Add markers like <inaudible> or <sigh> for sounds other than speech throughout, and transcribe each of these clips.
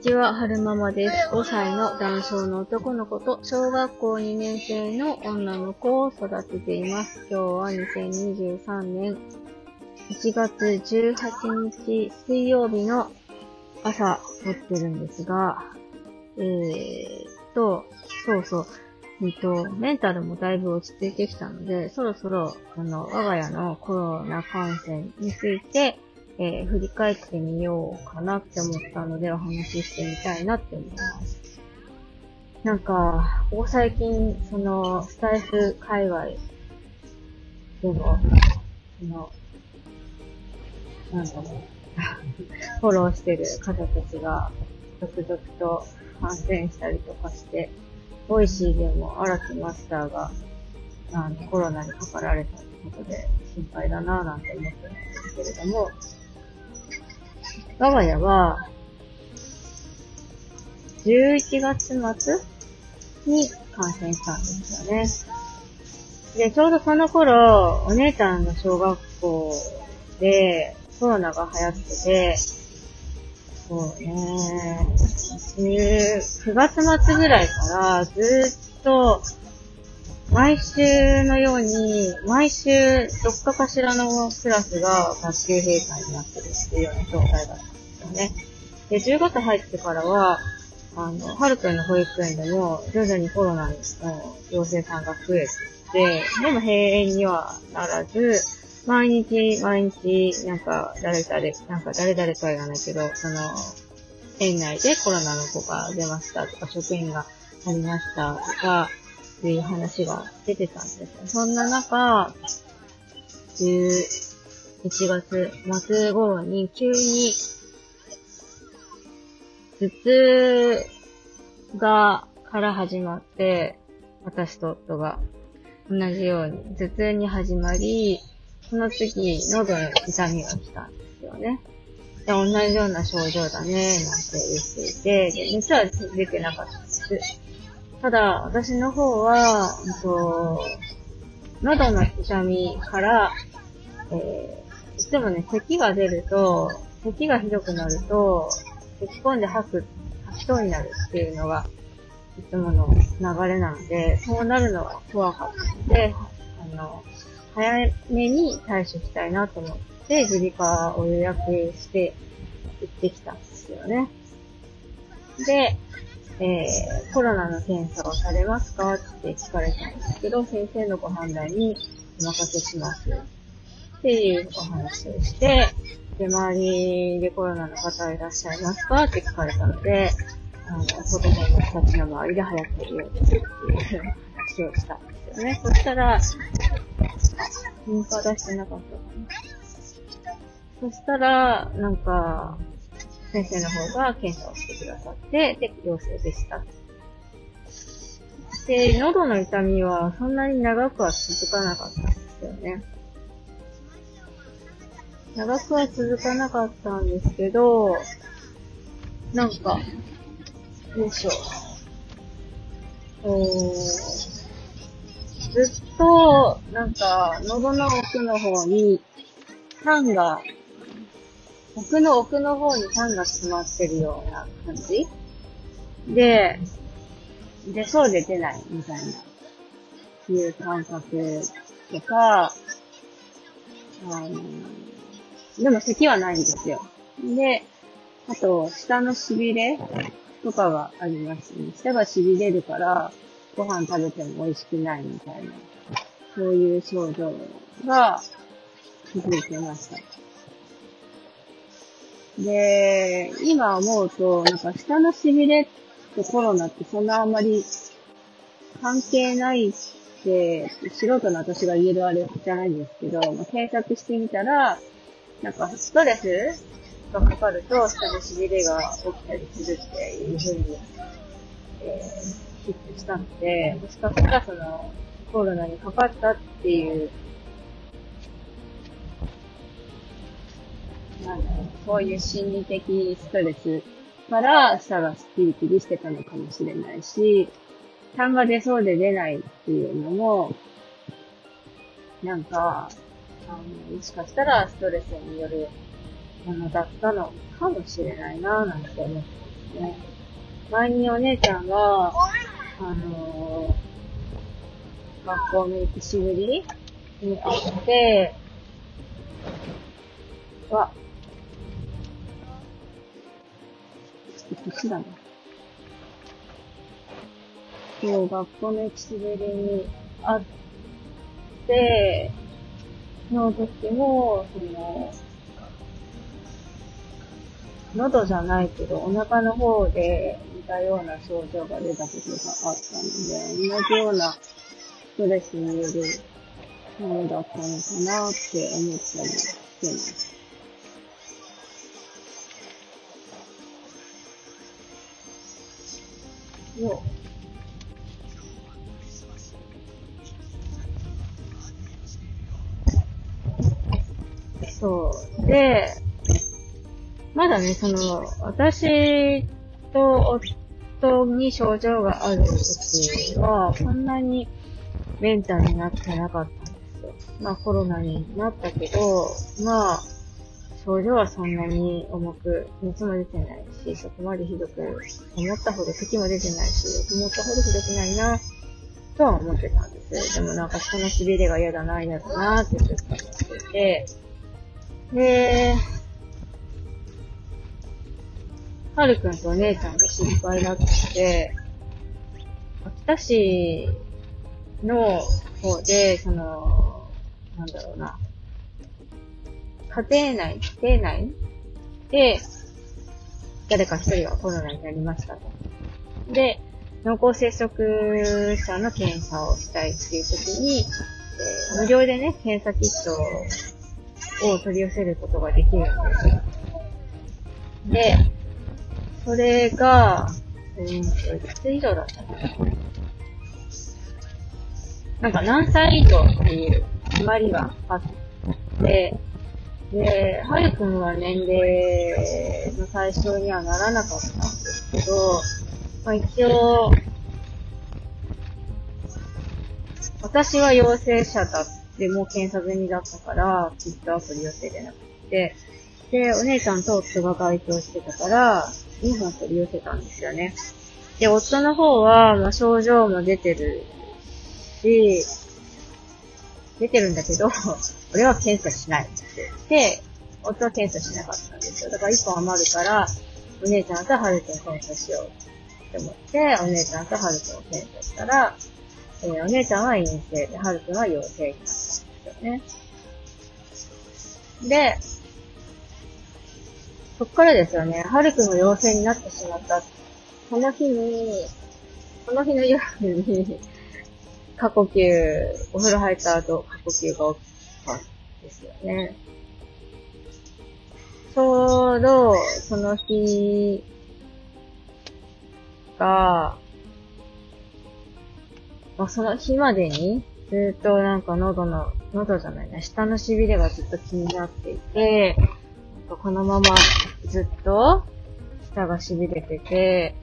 ちは、はるままです。5歳の男性の男の子と小学校2年生の女の子を育てています。今日は2023年1月18日水曜日の朝撮ってるんですが、えーと、そうそう、えっと、メンタルもだいぶ落ち着いてきたので、そろそろ、あの、我が家のコロナ感染について、えー、振り返ってみようかなって思ったのでお話ししてみたいなって思います。なんか、ここ最近、その、スタイフ界隈でも、その、なんだろう、<laughs> フォローしてる方たちが、続々と感染したりとかして、ボイシーでも荒木マスターが、あの、コロナにかかられたことで心配だなぁなんて思ってるんですけれども、我が家は、11月末に感染したんですよね。で、ちょうどその頃、お姉ちゃんの小学校でコロナが流行ってて、そうね、9月末ぐらいからずっと毎週のように、毎週どっかかしらのクラスが学級閉鎖になってるっていうような状態だったんですよね。で、10月入ってからは、あの、ハルくんの保育園でも徐々にコロナの陽性さんが増えて、でも閉園にはならず、毎日毎日、なんか誰々、なんか誰々とは言わないけど、その、園内でコロナの子が出ましたとか、職員がありましたとか、っていう話が出てたんですよ。そんな中、11月末頃に急に、頭痛が、から始まって、私と夫が同じように頭痛に始まり、その次、喉の痛みが来たんですよね。で、同じような症状だね、なんて言っていて、で、熱は出てなかったんです。ただ、私の方は、えっと、喉の痛みから、えー、いつもね、咳が出ると、咳がひどくなると、咳込んで吐く、吐きそうになるっていうのが、いつもの流れなので、そうなるのは怖かったので、あの、早めに対処したいなと思って、耳鼻科を予約して行ってきたんですよね。で、えー、コロナの検査をされますか？って聞かれたんですけど、先生のご判断にお任せします。っていうお話をして、で、周りでコロナの方いらっしゃいますか？って聞かれたので、あの、子供たちの周りで流行ってるようですっていう話をしたんですよね。そしたら、リンクは出してなかったかな。そしたら、なんか、先生の方が検査をしてくださって、で、陽性でした。で、喉の痛みはそんなに長くは続かなかったんですよね。長くは続かなかったんですけど、なんか、よいしょ。おずっと、なんか、喉の奥の方に、痰が奥の奥の方に痰が詰まってるような感じ？で、で、そうで出ないみたいな、いう感覚とか、あの、でも咳はないんですよ。で、あと、下の痺れとかがありますね。下が痺れるから、ご飯食べても美味しくないみたいな、そういう症状が気づいてました。で、今思うと、なんか下の痺れとコロナってそんなあんまり関係ないって、素人の私が言えるあれじゃないんですけど、まあ、検索してみたら、なんかストレスがかかると下の痺れが起きたりするっていうふうに、えー、ヒットしたので、もしかしたらそのコロナにかかったっていうなんだろう、そういう心理的ストレスから舌がスッキリキリしてたのかもしれないし、痰が出そうで出ないっていうのも、なんか、あの、もしかしたらストレスによるものだったのかもしれないなぁなんて思ってですね。前にお姉ちゃんが、あのー、学校の行きしぶりにあって、わ、ちょっと年だな。そう、学校の行きしぶりにあって、の時も、その、喉じゃないけど、お腹の方で似たような症状が出たことがあったので、同じようなストレスによるものだったのかなって思ったりしてます。よそう。で、まだね、その、私と夫に症状がある時は、そんなにメンタルになってなかったんですよ。まあコロナになったけど、まあ、症状はそんなに重く、熱も出てないし、そこまでひどく、思ったほど咳も出てないし、思ったほどひどくないな、とは思ってたんです。でもなんかその痺れが嫌だな、嫌だな、ってずっと思ってて、で、はるくんとお姉ちゃんが心配だって、秋田市の方で、その、なんだろうな、家庭内、家庭内で、誰か一人がコロナになりましたと。で、濃厚接触者の検査をしたいっていう時に、えー、無料でね、検査キットを取り寄せることができるんですよ。で、それが、うんと、いくつ以上だったのなんか何歳以上っていう決まりがあって、で、はるくんは年齢の対象にはならなかったんですけど、まあ一応、私は陽性者だっで、もう検査済みだったから、きっとアプリ寄せれなくて、で、お姉ちゃんと夫が該当してたから、2本取り寄せたんですよね。で、夫の方は、まあ、症状も出てるし、出てるんだけど、俺は検査しないって言って、夫は検査しなかったんですよ。だから1本余るから、お姉ちゃんとハルくん検査しようって思って、お姉ちゃんとハルくんを検査したら、えー、お姉ちゃんは陰性で、はるくんは陽性になったんですよね。で、そっからですよね、はるくんが陽性になってしまった。その日に、その日の夜に、過呼吸、お風呂入った後、過呼吸が起きてですよね。ちょうど、その日が、まあ、その日までに、ずっとなんか喉の、喉じゃないな、下の痺れがずっと気になっていて、このままずっと下が痺れてて、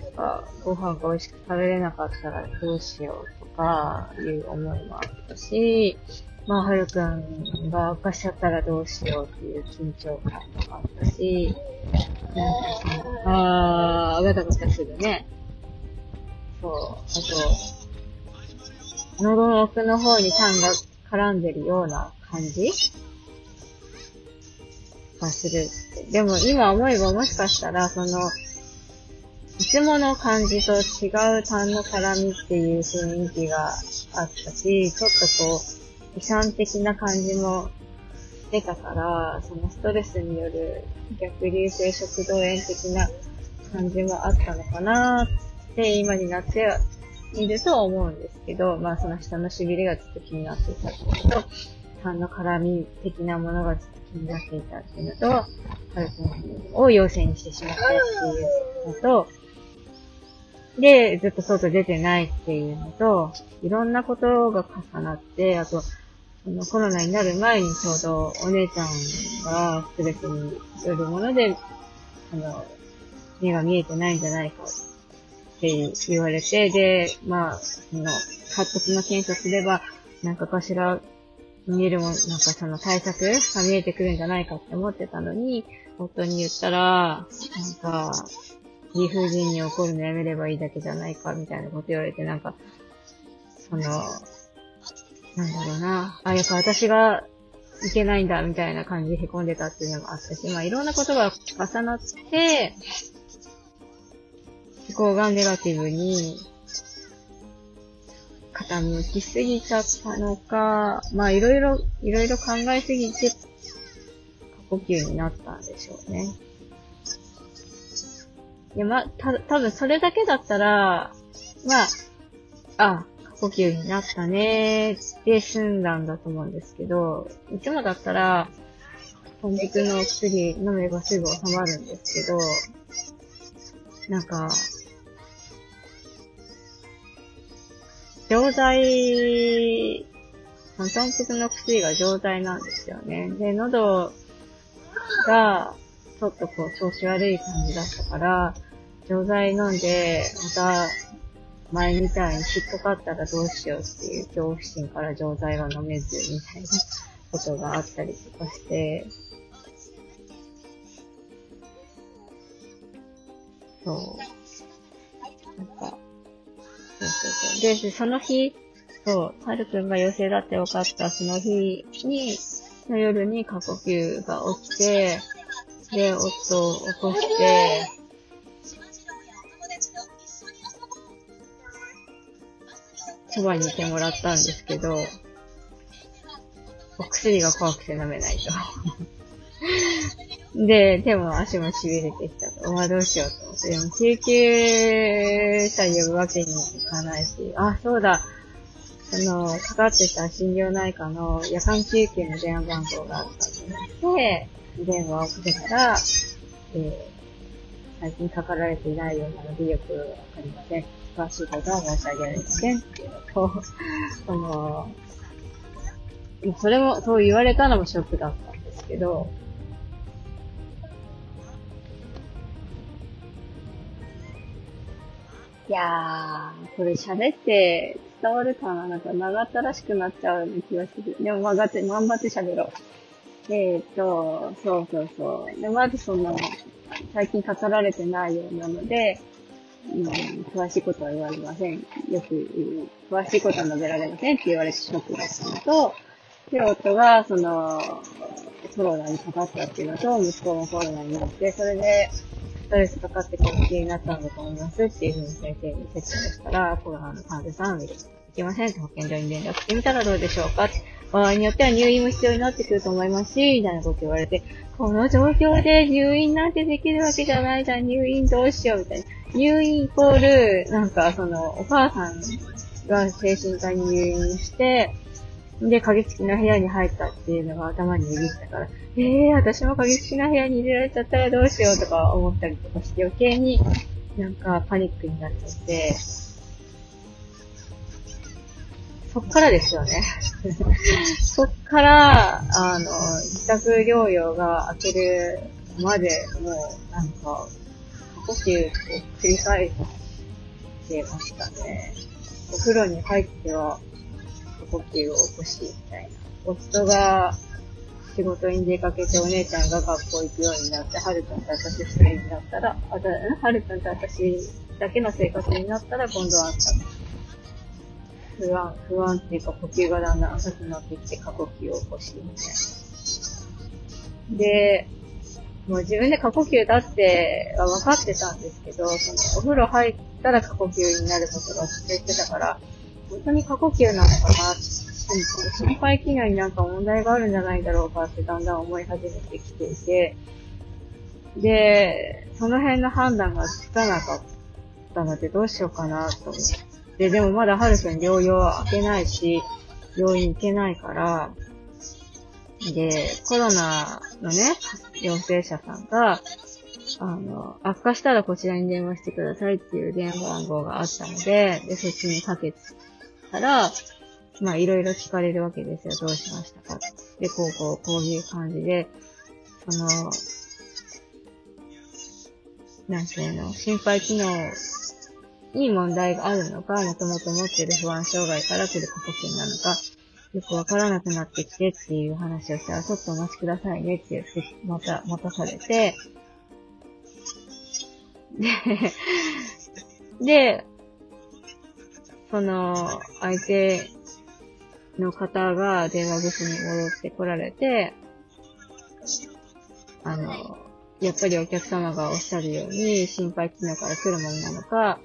なんかご飯が美味しく食べれなかったらどうしようとかいう思いもあったし、まあ、はるくんが悪化しちゃったらどうしようっていう緊張感もあったし、なんかその、あー、ガタガタするね。そう。あと、喉の奥の方に痰が絡んでるような感じ？がする。でも今思えばもしかしたら、その、いつもの感じと違う痰の絡みっていう雰囲気があったし、ちょっとこう、遺産的な感じも出たから、そのストレスによる逆流性食道炎的な感じもあったのかなって今になっていると思うんですけど、まあその下の痺れがずっと気になっていたっていうのと、痰の絡み的なものがずっと気になっていたっていうのと、ハルくんを陽性にしてしまったっていうのと、で、ずっと外出てないっていうのと、いろんなことが重なって、あと、そのコロナになる前にちょうどお姉ちゃんがストレスによるもので、あの、目が見えてないんじゃないかって言われて、で、まあ、その、発達の検査すれば、なんかかしら見えるもん、なんかその対策が見えてくるんじゃないかって思ってたのに、夫に言ったら、なんか、理不尽に怒るのやめればいいだけじゃないか、みたいなこと言われて、なんか、その、なんだろうな。あ、やっぱ私がいけないんだ、みたいな感じで凹んでたっていうのもあったし、まあいろんなことが重なって、思考がネガティブに傾きすぎちゃったのか、まあいろいろ、いろいろ考えすぎて、過呼吸になったんでしょうね。いや、まあ、た、多分それだけだったら、まあ、あ、呼吸になったねーって済んだんだと思うんですけど、いつもだったら、本日の薬飲めばすぐ収まるんですけど、なんか、錠剤、豚腹の薬が錠剤なんですよね。で、喉が、ちょっとこう、調子悪い感じだったから、錠剤飲んで、また、前みたいに引っかかったらどうしようっていう恐怖心から錠剤が飲めずみたいなことがあったりとかして、そう。なんか、そうそうそう。で、その日、そう、はるくんが陽性だって分かったその日に、の夜に過呼吸が起きて、で、夫を起こして、そばにいてもらったんですけど、お薬が怖くて飲めないと。<laughs> で、手も足も痺れてきたと。まあどうしようと思って。でも救急車呼ぶわけにもいかないし、あ、そうだ。その、かかってた心療内科の夜間救急の電話番号があったので、電話をかけたら、えー、最近かかられていないようなのでよくわかりません。詳しいことは申し上げられませんっていうのと、そ、れも、そう言われたのもショックだったんですけど、いやー、これ喋って伝わるかななんか長ったらしくなっちゃうような気がする。でも頑張って、頑張って喋ろう。えーと、そうそうそう。で、まずその、最近語られてないようなので、うん、詳しいことは言われません。よく、詳しいことは述べられませんって言われてショックだったのと、で、夫が、その、コロナにかかったっていうのと、息子もコロナになって、それで、ストレスかかって気になったんだと思いますっていうふうに先生に説明したら、コロナの患者さん、いけませんって保健所に連絡してみたらどうでしょうか場合によっては入院も必要になってくると思いますし、みたいなこと言われて、この状況で入院なんてできるわけじゃないじゃん、入院どうしよう、みたいな。入院イコール、なんかその、お母さんが精神科に入院して、で、鍵付きの部屋に入ったっていうのが頭によぎったから、ええー、私も鍵付きの部屋に入れられちゃったらどうしようとか思ったりとかして余計になんかパニックになっちゃって、そっからですよね。<laughs> そっから、あの、自宅療養が明けるまで、もう、なんか、過呼吸を繰り返してましたね。お風呂に入っては、過呼吸を起こし、みたいな。夫が仕事に出かけてお姉ちゃんが学校行くようになって、はるくんと私一人になったら、あ、はるくんと私だけの生活になったら今度はあった不安、不安っていうか呼吸がだんだん浅くなってきて過呼吸を起こして、みたいな。で、もう自分で過呼吸だっては分かってたんですけど、そのお風呂入ったら過呼吸になることが続いてたから、本当に過呼吸なのかなって、心肺機能になんか問題があるんじゃないだろうかってだんだん思い始めてきていて、で、その辺の判断がつかなかったのでどうしようかなと思って。で、でもまだはるくん療養開けないし、病院行けないから、で、コロナのね、陽性者さんが、あの、悪化したらこちらに電話してくださいっていう電話番号があったので、で、そっちにかけたら、まあ、いろいろ聞かれるわけですよ。どうしましたかで、こう、こう、こういう感じで、その、なんていうの、心肺機能に問題があるのか、もともと持ってる不安障害から来る過呼吸なのか、よくわからなくなってきてっていう話をしたら、ちょっとお待ちくださいねって言って、また、待たされて、で、<laughs> で、その、相手の方が電話口に戻ってこられて、あの、やっぱりお客様がおっしゃるように、心肺機能から来るものなのか、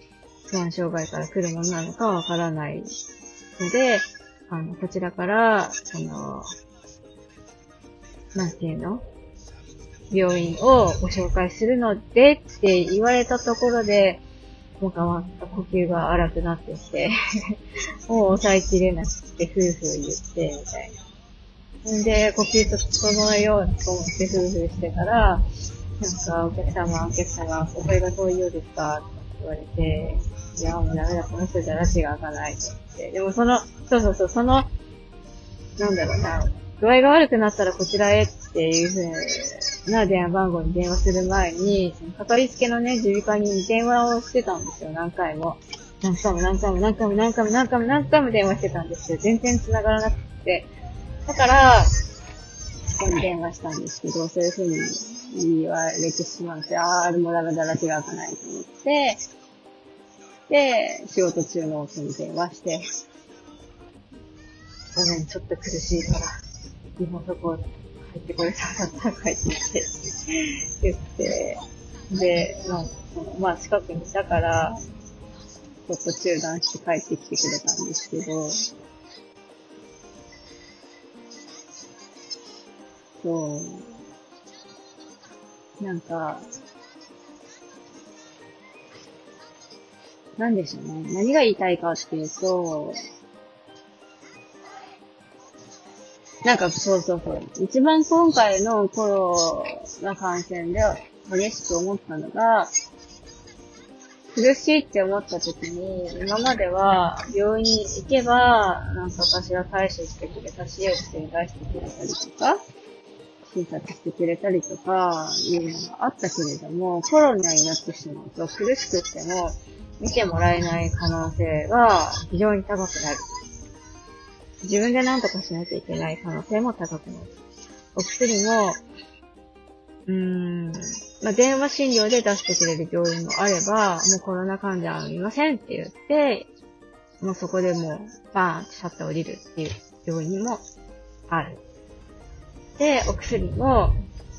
不安障害から来るものなのかわからないので、あの、こちらから、その、なんていうの？病院をご紹介するのでって言われたところで、もう変わった呼吸が荒くなってきて <laughs> もう抑えきれなくて、ふうふう言って、みたいな。んで、呼吸と整えようと思ってふうふうしてたら、なんか、お客様、お客様、お声が遠いようですか？言われて、いや、もうダメだ、この人じゃらしが開かないって。でもその、そうそうそう、その、なんだろうな、具合が悪くなったらこちらへっていうふうな電話番号に電話する前に、そのかかりつけのね、耳鼻科に電話をしてたんですよ、何回も。何回も何回も何回も何回も何回も何回も電話してたんですけど、全然繋がらなくて。だから、そこに電話したんですけど、そういうふうに言われてしまって、ああ、もうダメだら違うかないと思って、で、仕事中の夫に電話して、ごめん、ちょっと苦しいから、日本そこ入ってこれたかったら帰ってきて、言って、で、まあ、まあ、近くにいたから、ちょっと中断して帰ってきてくれたんですけど、そう、なんか、なんでしょうね。何が言いたいかっていうと、なんか、そうそうそう。一番今回のコロナ感染で激しく思ったのが、苦しいって思った時に、今までは病院に行けば、なんか私は対処してくれたし、をして出してくれたりとか、診察してくれたりとか、いうのがあったけれども、コロナになってしまうと苦しくっても、見てもらえない可能性が非常に高くなる。自分で何とかしなきゃいけない可能性も高くなる。お薬も、うーん、まあ、電話診療で出してくれる病院もあれば、もうコロナ患者はいませんって言って、もうそこでもうバーンとシャッター降りるっていう病院もある。で、お薬も、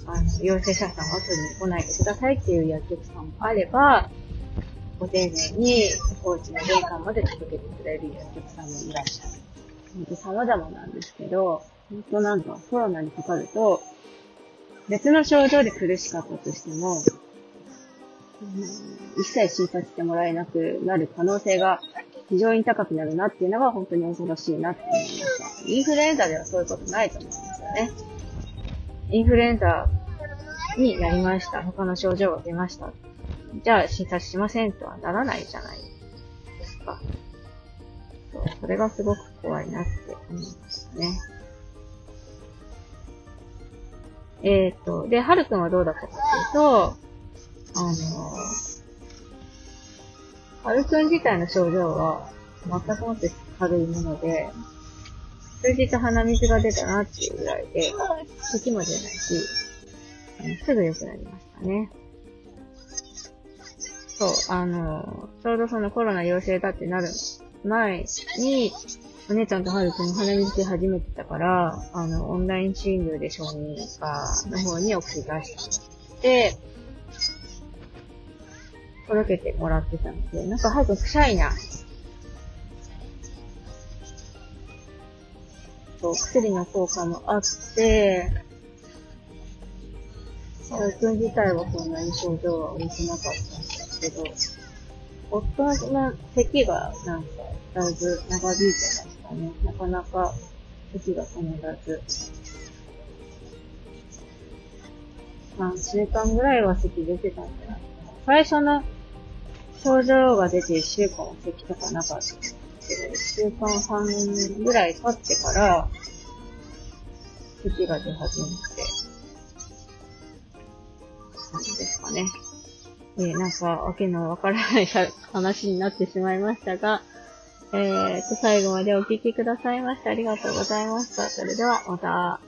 あの、陽性者さんは取りに来ないでくださいっていう薬局さんもあれば、ご丁寧に、お家の玄関まで届けてくれる薬局さんもいらっしゃる。本当様々なんですけど、本当なんかコロナにかかると、別の症状で苦しかったとしても、一切診察してもらえなくなる可能性が非常に高くなるなっていうのが本当に恐ろしいなって思いました。インフルエンザではそういうことないと思うんですよね。インフルエンザになりました。他の症状が出ました。じゃあ診察しませんとはならないじゃないですか。そう、それがすごく怖いなって思いましたね。えっ、と、で、はるくんはどうだったかっていうと、あの、はるくん自体の症状は全くもって軽いもので、数日鼻水が出たなっていうぐらいで、咳も出ないし、すぐ良くなりましたね。そう、あの、ちょうどそのコロナ陽性だってなる前に、お姉ちゃんとはるくん鼻水出始めてたから、あの、オンライン診療で小児科の方にお薬出して、届けてもらってたので、なんかはるくんくしゃいな。そう、薬の効果もあって、はるくん自体はそんなに症状は良くなかったんですけど、夫の咳がなんか、だいぶ長引いてましたね。なかなか咳が止まらず。3週間ぐらいは咳出てたんじゃないかな。最初の症状が出て1週間は咳とかなかった、1週間半ぐらい経ってから、咳が出始めて、なんですかね。えー、なんか、わけのわからない話になってしまいましたが、えーと、最後までお聴きくださいましてありがとうございました。それでは、また。